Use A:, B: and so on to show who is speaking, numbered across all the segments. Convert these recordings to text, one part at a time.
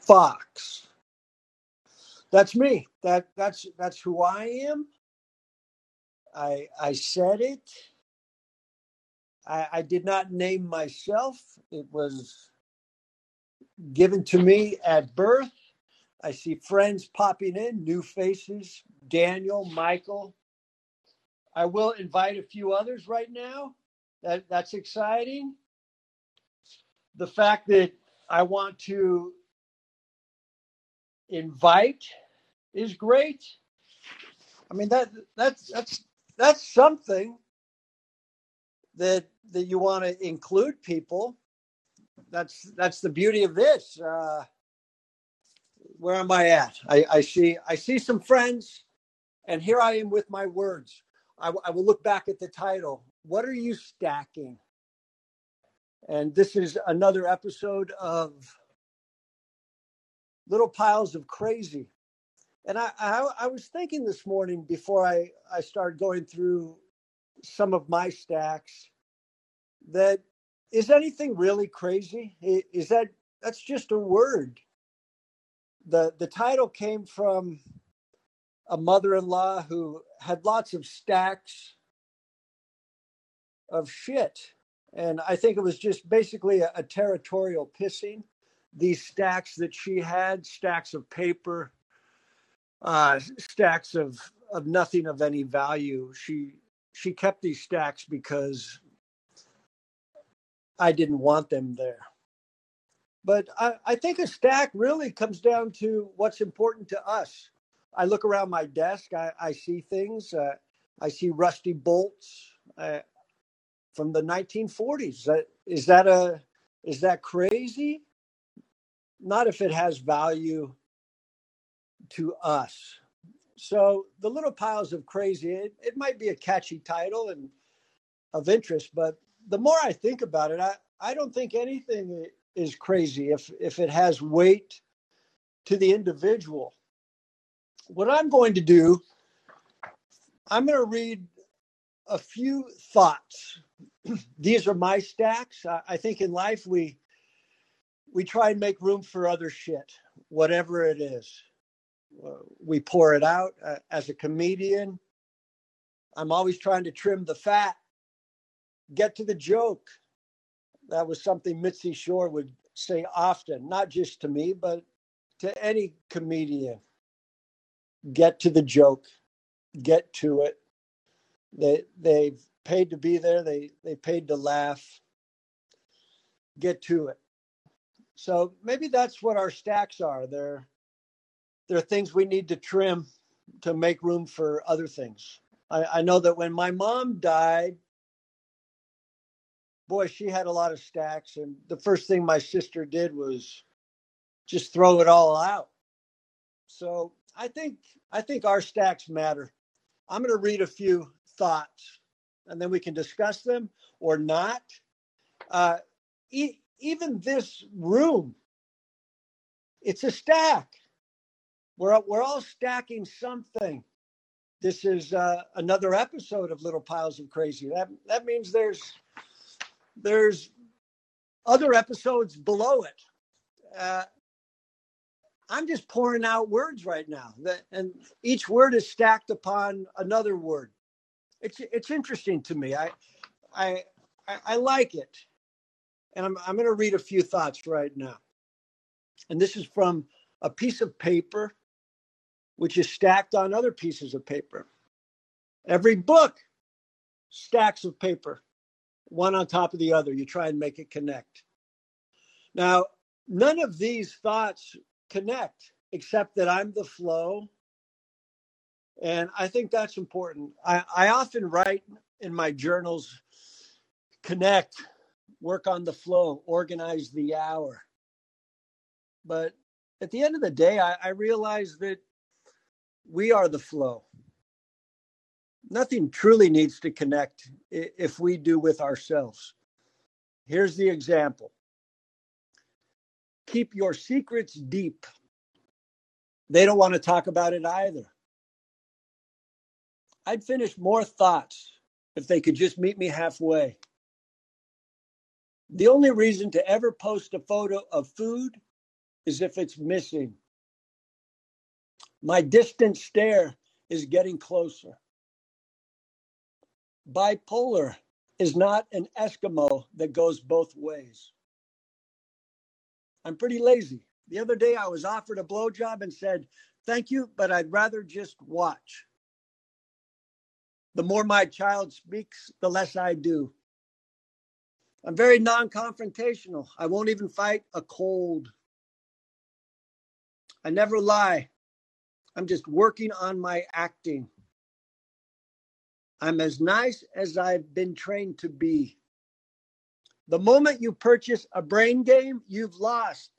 A: Fox. That's me. That that's that's who I am. I I said it. I, I did not name myself. It was given to me at birth. I see friends popping in, new faces. Daniel, Michael. I will invite a few others right now. That that's exciting. The fact that I want to invite is great. I mean that that's that's that's something that that you want to include people. That's that's the beauty of this. Uh, where am I at? I, I see I see some friends, and here I am with my words. I, I will look back at the title. What are you stacking? And this is another episode of Little Piles of Crazy. And I, I, I was thinking this morning before I, I started going through some of my stacks that is anything really crazy? Is that that's just a word? The the title came from a mother-in-law who had lots of stacks of shit. And I think it was just basically a, a territorial pissing. These stacks that she had, stacks of paper, uh, stacks of of nothing of any value. She she kept these stacks because I didn't want them there. But I, I think a stack really comes down to what's important to us. I look around my desk, I, I see things. Uh, I see rusty bolts uh, from the 1940s. Uh, is that a is that crazy? Not if it has value to us. So the little piles of crazy, it, it might be a catchy title and of interest, but the more I think about it, I, I don't think anything is crazy if if it has weight to the individual. What I'm going to do, I'm going to read a few thoughts. These are my stacks. I, I think in life we we try and make room for other shit, whatever it is. Uh, we pour it out. Uh, as a comedian, I'm always trying to trim the fat get to the joke. That was something Mitzi Shore would say often, not just to me, but to any comedian. Get to the joke, get to it. They they've paid to be there. They they paid to laugh. Get to it. So maybe that's what our stacks are. They're they're things we need to trim to make room for other things. I, I know that when my mom died, boy, she had a lot of stacks. And the first thing my sister did was just throw it all out. So I think I think our stacks matter. I'm going to read a few thoughts, and then we can discuss them or not. Uh, e- even this room, it's a stack. We're we're all stacking something. This is uh, another episode of Little Piles of Crazy. That that means there's there's other episodes below it. Uh, I'm just pouring out words right now, that, and each word is stacked upon another word. It's it's interesting to me. I I I, I like it, and I'm I'm going to read a few thoughts right now. And this is from a piece of paper, which is stacked on other pieces of paper. Every book, stacks of paper one on top of the other. You try and make it connect. Now, none of these thoughts connect except that I'm the flow. And I think that's important. I, I often write in my journals connect, work on the flow, organize the hour. But at the end of the day, I, I realize that we are the flow nothing truly needs to connect if we do with ourselves. Here's the example keep your secrets deep. They don't want to talk about it either. I'd finish more thoughts if they could just meet me halfway. The only reason to ever post a photo of food is if it's missing. My distant stare is getting closer. Bipolar is not an Eskimo that goes both ways. I'm pretty lazy. The other day I was offered a blowjob and said, Thank you, but I'd rather just watch. The more my child speaks, the less I do. I'm very non confrontational. I won't even fight a cold. I never lie. I'm just working on my acting. I'm as nice as I've been trained to be. The moment you purchase a brain game, you've lost.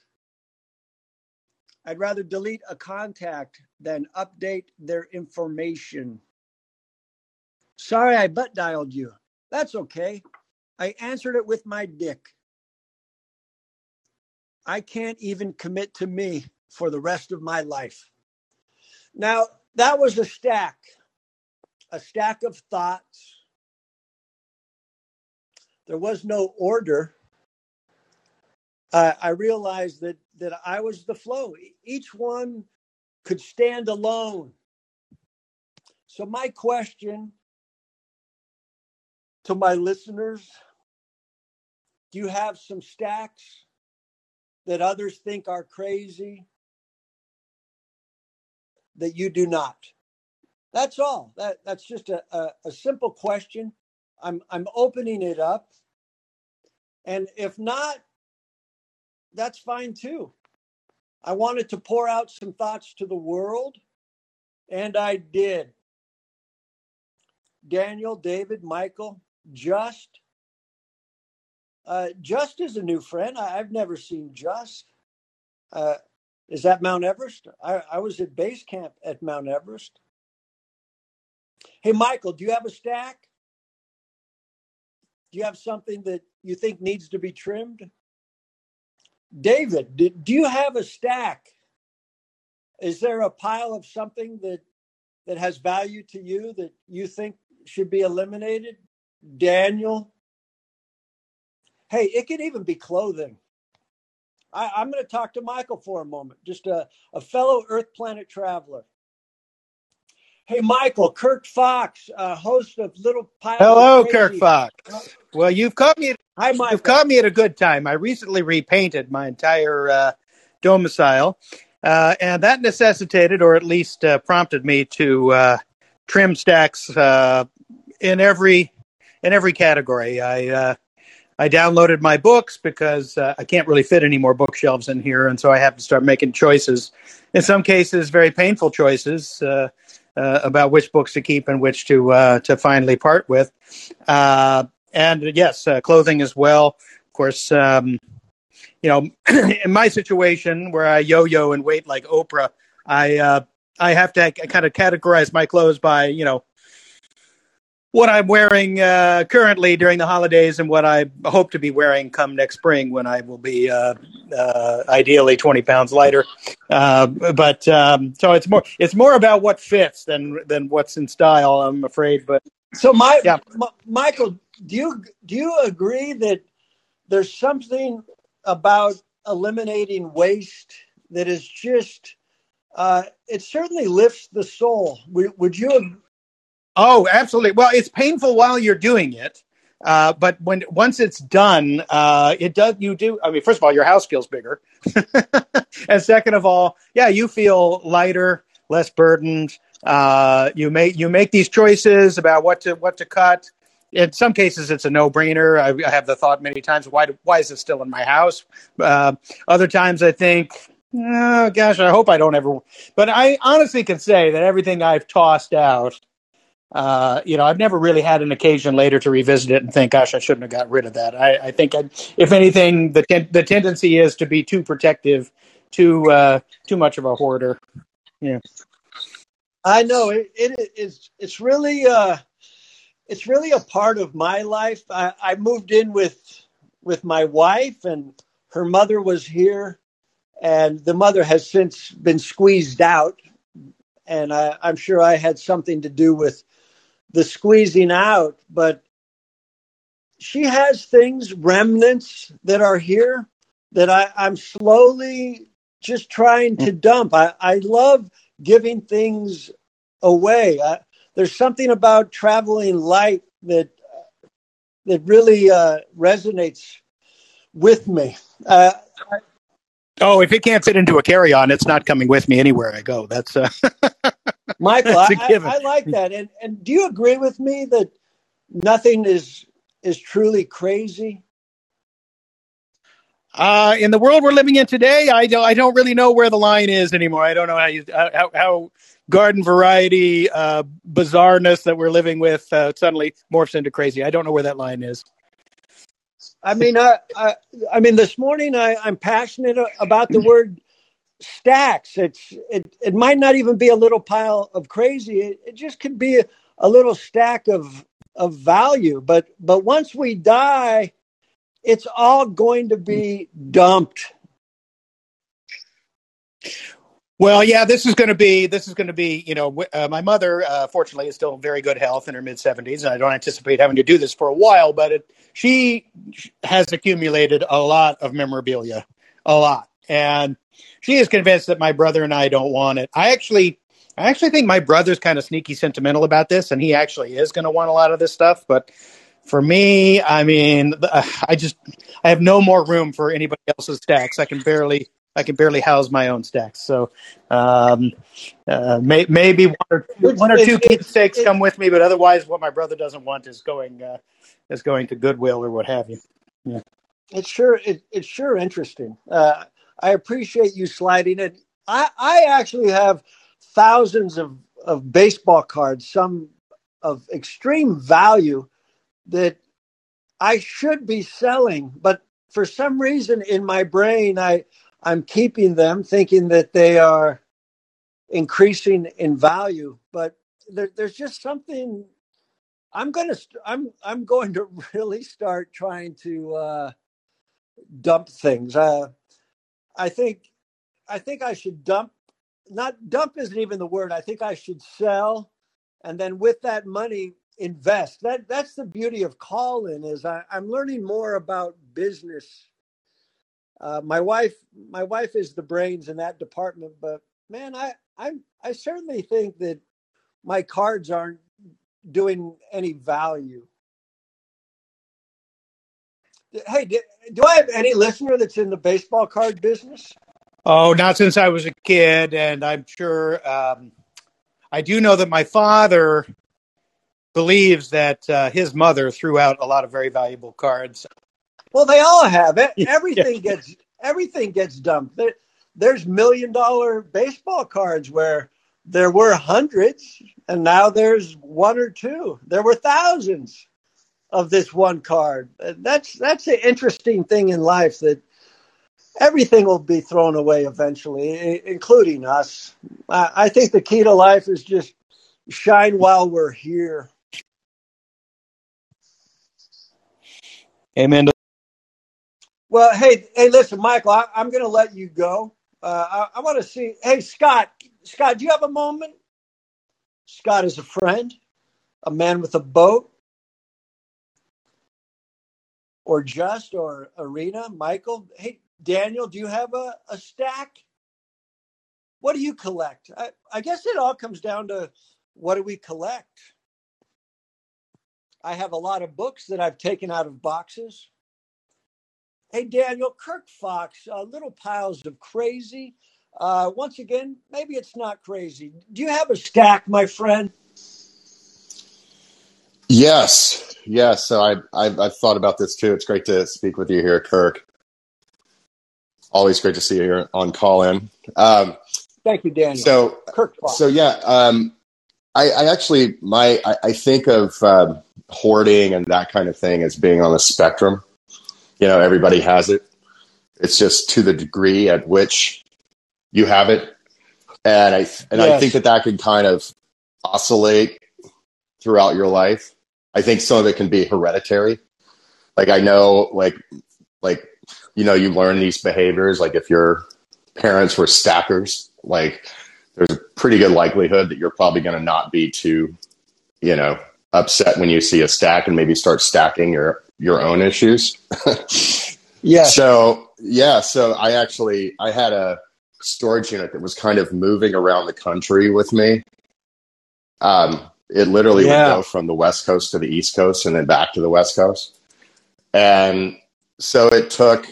A: I'd rather delete a contact than update their information. Sorry I butt dialed you. That's okay. I answered it with my dick. I can't even commit to me for the rest of my life. Now, that was a stack, a stack of thoughts. There was no order. Uh, I realized that that I was the flow. Each one could stand alone. So my question to my listeners, do you have some stacks that others think are crazy that you do not? That's all. That that's just a, a, a simple question. I'm I'm opening it up. And if not, that's fine too. I wanted to pour out some thoughts to the world, and I did. Daniel, David, Michael, Just. Uh, Just is a new friend. I, have never seen Just. Uh, is that Mount Everest? I, I was at base camp at Mount Everest. Hey, Michael, do you have a stack? Do you have something that you think needs to be trimmed? David, do, do you have a stack? Is there a pile of something that that has value to you that you think should be eliminated? Daniel? Hey, it could even be clothing. I, am going to talk to Michael for a moment, just a, a fellow Earth Planet traveler. Hey, Michael, Kirk Fox, uh, host of Little Pile.
B: Hello, Kirk Fox. Well, you've caught me. At,
A: Hi, Michael.
B: You've caught me at a good time. I recently repainted my entire uh, domicile, uh, and that necessitated, or at least uh, prompted me to uh, trim stacks uh, in every in every category. I I downloaded my books because I can't really fit any more bookshelves in here, and so I have to start making choices. In some cases, very painful choices uh, about which books to keep and which to uh, to finally part with. Uh, and yes, uh, clothing as well. Of course, um, you know, in my situation where I yo-yo and weight like Oprah, I uh, I have to kind of categorize my clothes by you know what I'm wearing uh, currently during the holidays and what I hope to be wearing come next spring when I will be uh, uh, ideally 20 pounds lighter. Uh, but um, so it's more it's more about what fits than than what's in style. I'm afraid. But
A: so my, yeah. M- Michael, do you do you agree that there's something about eliminating waste that is just uh, it certainly lifts the soul. Would, would you
B: Oh, absolutely. Well, it's painful while you're doing it. Uh, but when once it's done, uh, it does. You do. I mean, first of all, your house feels bigger, and second of all, yeah, you feel lighter, less burdened. Uh, you make you make these choices about what to what to cut. In some cases, it's a no brainer. I, I, have the thought many times: why do, why is it still in my house? Uh, other times, I think, oh gosh, I hope I don't ever. But I honestly can say that everything I've tossed out uh, you know, I've never really had an occasion later to revisit it and think, "Gosh, I shouldn't have got rid of that." I, I think, I'd, if anything, the ten- the tendency is to be too protective, too uh, too much of a hoarder. Yeah,
A: I know it, it is. It's really uh, it's really a part of my life. I, I moved in with with my wife, and her mother was here, and the mother has since been squeezed out, and I, I'm sure I had something to do with the squeezing out, but she has things, remnants that are here that I, I'm slowly just trying to dump. I, I love giving things away. I, there's something about traveling light that that really uh, resonates with me. Uh,
B: oh, if it can't fit into a carry-on, it's not coming with me anywhere I go. That's uh...
A: Michael. I, I, like that. And and do you agree with me that nothing is is truly crazy?
B: Uh, in the world we're living in today, I don't, I don't really know where the line is anymore. I don't know how you, how, how garden variety uh, bizarreness that we're living with uh, suddenly morphs into crazy. I don't know where that line is.
A: I mean, I, I, I mean, this morning I, I'm passionate about the word stacks. It's it, it might not even be a little pile of crazy. It, it just could be a, a little stack of of value. But but once we die, it's all going to be dumped.
B: Well, yeah, this is going to be this is going to be you know uh, my mother uh, fortunately is still in very good health in her mid seventies, and I don't anticipate having to do this for a while. But it, she has accumulated a lot of memorabilia, a lot, and she is convinced that my brother and I don't want it. I actually, I actually think my brother's kind of sneaky sentimental about this, and he actually is going to want a lot of this stuff. But for me, I mean, I just I have no more room for anybody else's stacks. I can barely I can barely house my own stacks. So um, uh, may, maybe one or two, one or two keepsakes come with me, but otherwise, what my brother doesn't want is going uh, is going to Goodwill or what have you. Yeah.
A: It's sure it, it's sure interesting. Uh, I appreciate you sliding it. I I actually have thousands of of baseball cards, some of extreme value that I should be selling, but for some reason in my brain, I I'm keeping them, thinking that they are increasing in value. But there, there's just something. I'm gonna. I'm. I'm going to really start trying to uh, dump things. Uh, I think. I think I should dump. Not dump isn't even the word. I think I should sell, and then with that money invest. That that's the beauty of Callin is I, I'm learning more about business uh, my wife, my wife is the brains in that department, but man, I, I, I certainly think that my cards aren't doing any value. Hey, do, do I have any listener that's in the baseball card business?
B: Oh, not since I was a kid, and I'm sure um, I do know that my father believes that uh, his mother threw out a lot of very valuable cards.
A: Well, they all have it. Everything gets everything gets dumped. There, there's million dollar baseball cards where there were hundreds and now there's one or two. There were thousands of this one card. That's that's an interesting thing in life that everything will be thrown away eventually, including us. I, I think the key to life is just shine while we're here.
B: Amen
A: well, hey, hey, listen, Michael, I, am going to let you go. Uh, I, I want to see. Hey, Scott, Scott, do you have a moment? Scott is a friend, a man with a boat, or just or arena. Michael, hey, Daniel, do you have a, a stack? What do you collect? I, I guess it all comes down to what do we collect? I have a lot of books that I've taken out of boxes. Hey, Daniel, Kirk Fox, uh, little piles of crazy. Uh, once again, maybe it's not crazy. Do you have a stack, my friend?
C: Yes, yes. So I, I, I've thought about this too. It's great to speak with you here, Kirk. Always great to see you here on Callin. Um,
A: Thank you, Daniel.
C: So, Kirk Fox. so yeah, um, I, I, actually my I, I think of um, hoarding and that kind of thing as being on a spectrum you know everybody has it it's just to the degree at which you have it and i and yes. i think that that can kind of oscillate throughout your life i think some of it can be hereditary like i know like like you know you learn these behaviors like if your parents were stackers like there's a pretty good likelihood that you're probably going to not be too you know upset when you see a stack and maybe start stacking your your own issues.
A: Yeah.
C: So yeah, so I actually I had a storage unit that was kind of moving around the country with me. Um, it literally
A: Yeah.
C: would go from the west coast to the east coast and then back to the west coast. And so it took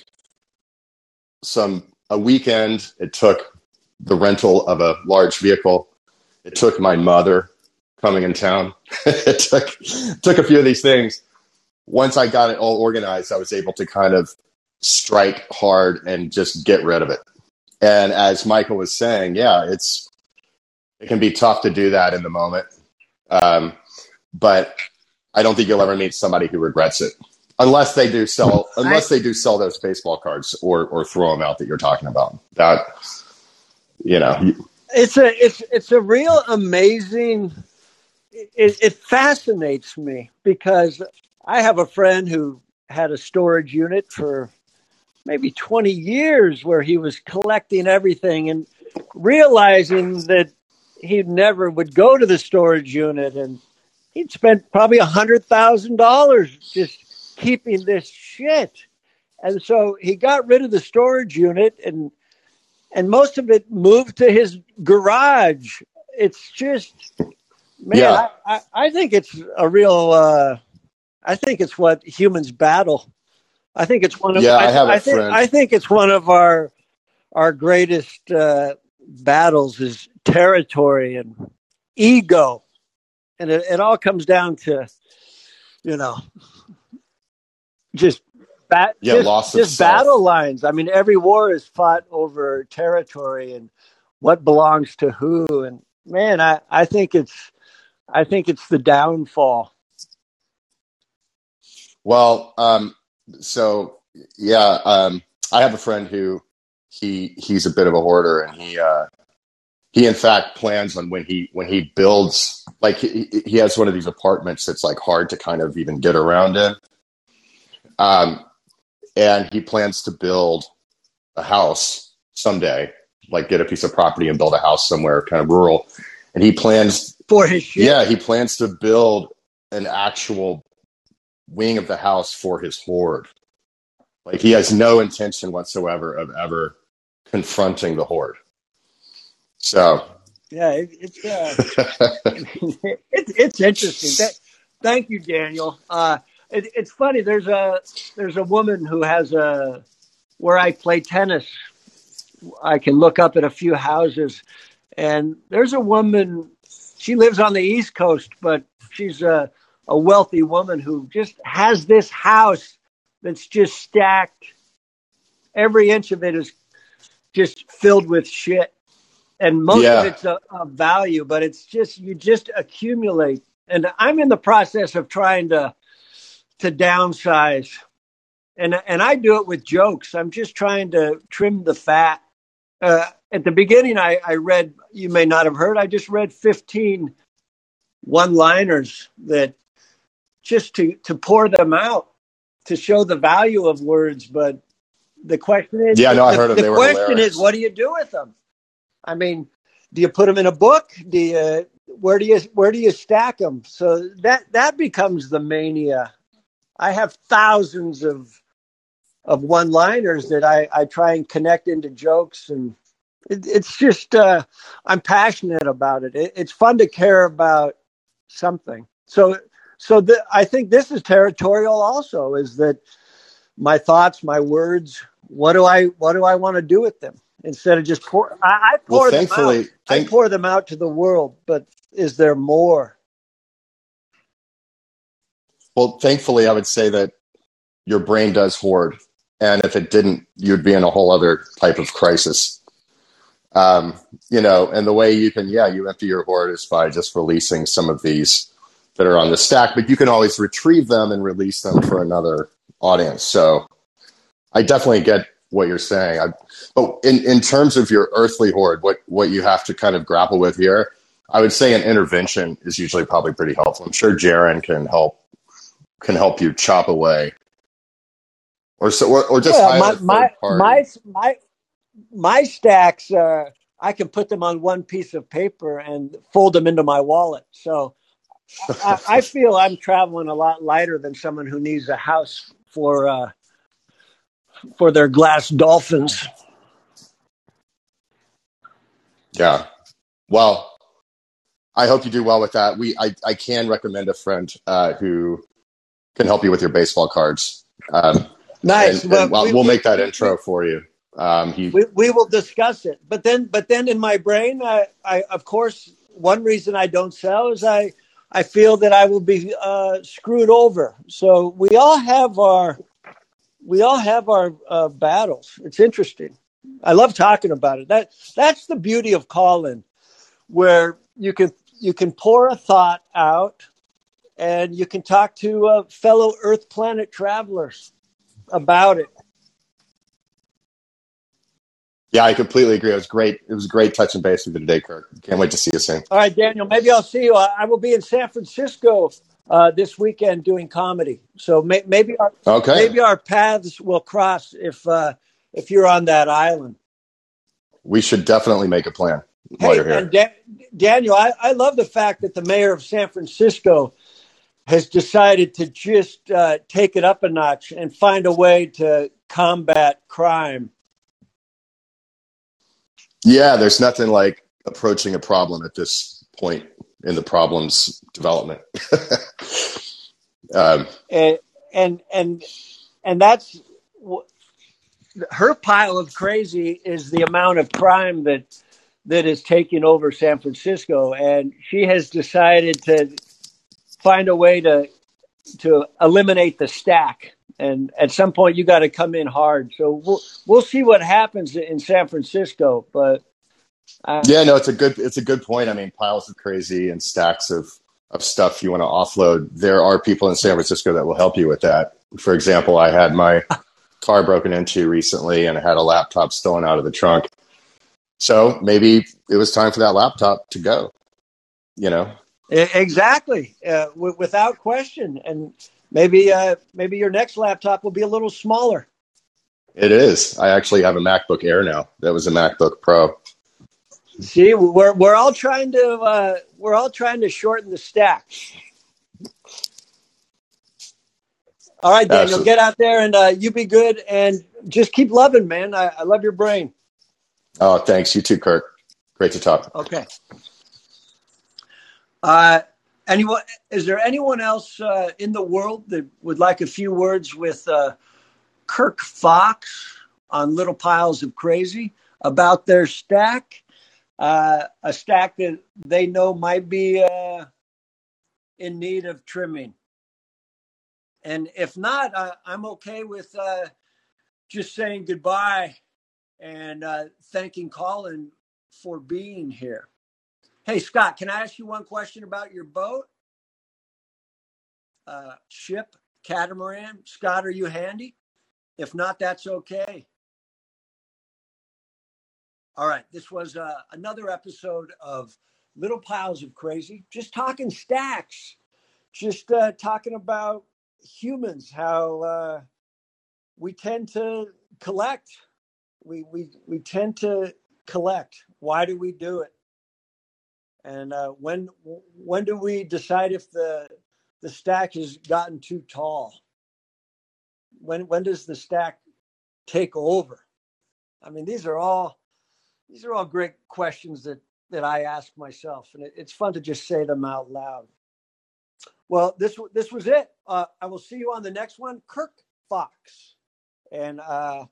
C: some a weekend. It took the rental of a large vehicle. It took my mother coming in town. it took took a few of these things. Once I got it all organized, I was able to kind of strike hard and just get rid of it. And as Michael was saying, yeah, it's it can be tough to do that in the moment. Um, but I don't think you'll ever meet somebody who regrets it, unless they do sell unless they do sell those baseball cards or or throw them out that you're talking about. That you know,
A: it's a it's it's a real amazing it, it fascinates me because i have a friend who had a storage unit for maybe 20 years where he was collecting everything and realizing that he never would go to the storage unit and he'd spent probably a hundred thousand dollars just keeping this shit and so he got rid of the storage unit and and most of it moved to his garage. It's just, man,
C: Yeah.
A: I, I, I think it's a real, uh, I think it's what humans battle. I think it's one of,
C: Yeah, I have a
A: I think,
C: friend-
A: I think it's one of our, our greatest, uh, battles is territory and ego. And it, it all comes down to, you know, just bat,
C: Yeah,
A: just,
C: loss
A: just
C: self.
A: battle lines. I mean, every war is fought over territory and what belongs to who. And man, I, I think it's, I think it's the downfall.
C: Well, um, so yeah, um, I have a friend who he he's a bit of a hoarder, and he uh, he in fact plans on when he when he builds like he, he has one of these apartments that's like hard to kind of even get around in, um, and he plans to build a house someday, like get a piece of property and build a house somewhere kind of rural, and he plans
A: For his shit.
C: yeah, he plans to build an actual wing of the house for his horde. Like he has no intention whatsoever of ever confronting the horde. So,
A: Yeah, it, it's uh, it's it's interesting. That, thank you, Daniel. Uh, it, it's funny. There's a there's a woman who has a where I play tennis. I can look up at a few houses, and there's a woman. She lives on the East Coast, but she's a a wealthy woman who just has this house that's just stacked. Every inch of it is just filled with shit and most
C: Yeah.
A: of it's a, a value, but it's just you just accumulate. And I'm in the process of trying to to downsize, and and I do it with jokes. I'm just trying to trim the fat. Uh, at the beginning, I, I read. You may not have heard. I just read 15 one-liners that just to to pour them out to show the value of words. But the question is,
C: Yeah, no, I
A: the,
C: heard 'em.
A: The
C: They
A: question
C: hilarious.
A: is, what do you do with them? I mean, do you put them in a book? Do you where do you where do you stack them? So that that becomes the mania. I have thousands of of one liners that I I try and connect into jokes and. It, it's just uh, I'm passionate about it. it. It's fun to care about something. So so the, I think this is territorial also. Is that my thoughts, my words? What do I what do I want to do with them? Instead of just pour, I, I pour
C: well,
A: them out.
C: thankfully,
A: I pour them out to the world, but is there more?
C: well, thankfully, I would say that your brain does hoard, and if it didn't, you'd be in a whole other type of crisis. Um, you know, and the way you can, yeah, you empty your hoard is by just releasing some of these that are on the stack, but you can always retrieve them and release them for another audience. So I definitely get what you're saying. I, but in, in terms of your earthly horde, what, what you have to kind of grapple with here, I would say an intervention is usually probably pretty helpful. I'm sure Jaron can help can help you chop away, or so, or, or just
A: yeah, my my, my my my stacks. Uh, I can put them on one piece of paper and fold them into my wallet. So I, I, feel I'm traveling a lot lighter than someone who needs a house for uh, for their glass dolphins.
C: Yeah. Well, I hope you do well with that. We I, I can recommend a friend uh, who can help you with your baseball cards. Um,
A: nice.
C: And, and well, we, will make that intro for you. Um,
A: he, we, we will discuss it. But then, but then in my brain, I, I of course, one reason I don't sell is I I feel that I will be uh, screwed over. So we all have our we all have our uh, battles. It's interesting. I love talking about it. That that's the beauty of Callin, where you can you can pour a thought out, and you can talk to uh, fellow Earth planet travelers about it.
C: Yeah, I completely agree. It was great. It was great touching base with you today, Kirk. Can't wait to see you soon.
A: All right, Daniel. Maybe I'll see you. I will be in San Francisco uh, this weekend doing comedy. So may, maybe our okay. maybe our paths will cross if uh, if you're on that island.
C: We should definitely make a plan while hey, you're here.
A: Da- Daniel, I, I love the fact that the mayor of San Francisco has decided to just uh, take it up a notch and find a way to combat crime
C: yeah, there's nothing like approaching a problem at this point in the problem's development.
A: um, and and and and that's her pile of crazy is the amount of crime that that is taking over San Francisco, and she has decided to find a way to to eliminate the stack. And at some point, you got to come in hard. So we'll we'll see what happens in San Francisco. But
C: uh, yeah, no, it's a good it's a good point. I mean, piles of crazy and stacks of of stuff you want to offload. There are people in San Francisco that will help you with that. For example, I had my car broken into recently, and I had a laptop stolen out of the trunk. So maybe it was time for that laptop to go. You know,
A: exactly, uh, w- without question. And maybe uh, maybe your next laptop will be a little smaller.
C: It is. I actually have a MacBook Air now. That was a MacBook Pro.
A: See, we're we're all trying to uh, we're all trying to shorten the stack. All right, Daniel, Absolutely. get out there and uh, you be good and just keep loving, man. I, I love your brain.
C: Oh, thanks. You too, Kirk. Great to talk.
A: Okay. Uh, anyone? Is there anyone else uh, in the world that would like a few words with uh, Kirk Fox on Little Piles of Crazy about their stack? Uh, a stack that they know might be uh, in need of trimming. And if not, I'm okay with uh, just saying goodbye and uh, thanking Callin for being here. Hey, Scott, can I ask you one question about your boat? Uh, ship, catamaran. Scott, are you handy? If not, that's okay. All right, this was uh, another episode of Little Piles of Crazy, just talking stacks, just uh, talking about humans, how uh, we tend to collect. We, we, we tend to collect. Why do we do it? And uh, when when do we decide if the the stack has gotten too tall? When when does the stack take over? I mean, these are all these are all great questions that that I ask myself, and it, it's fun to just say them out loud. Well, this this was it. Uh, I will see you on the next one, Kirk Fox, and uh,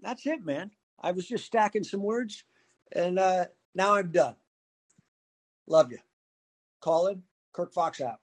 A: that's it, man. I was just stacking some words, and uh, now I'm done. Love you. Callin Kirk Fox out.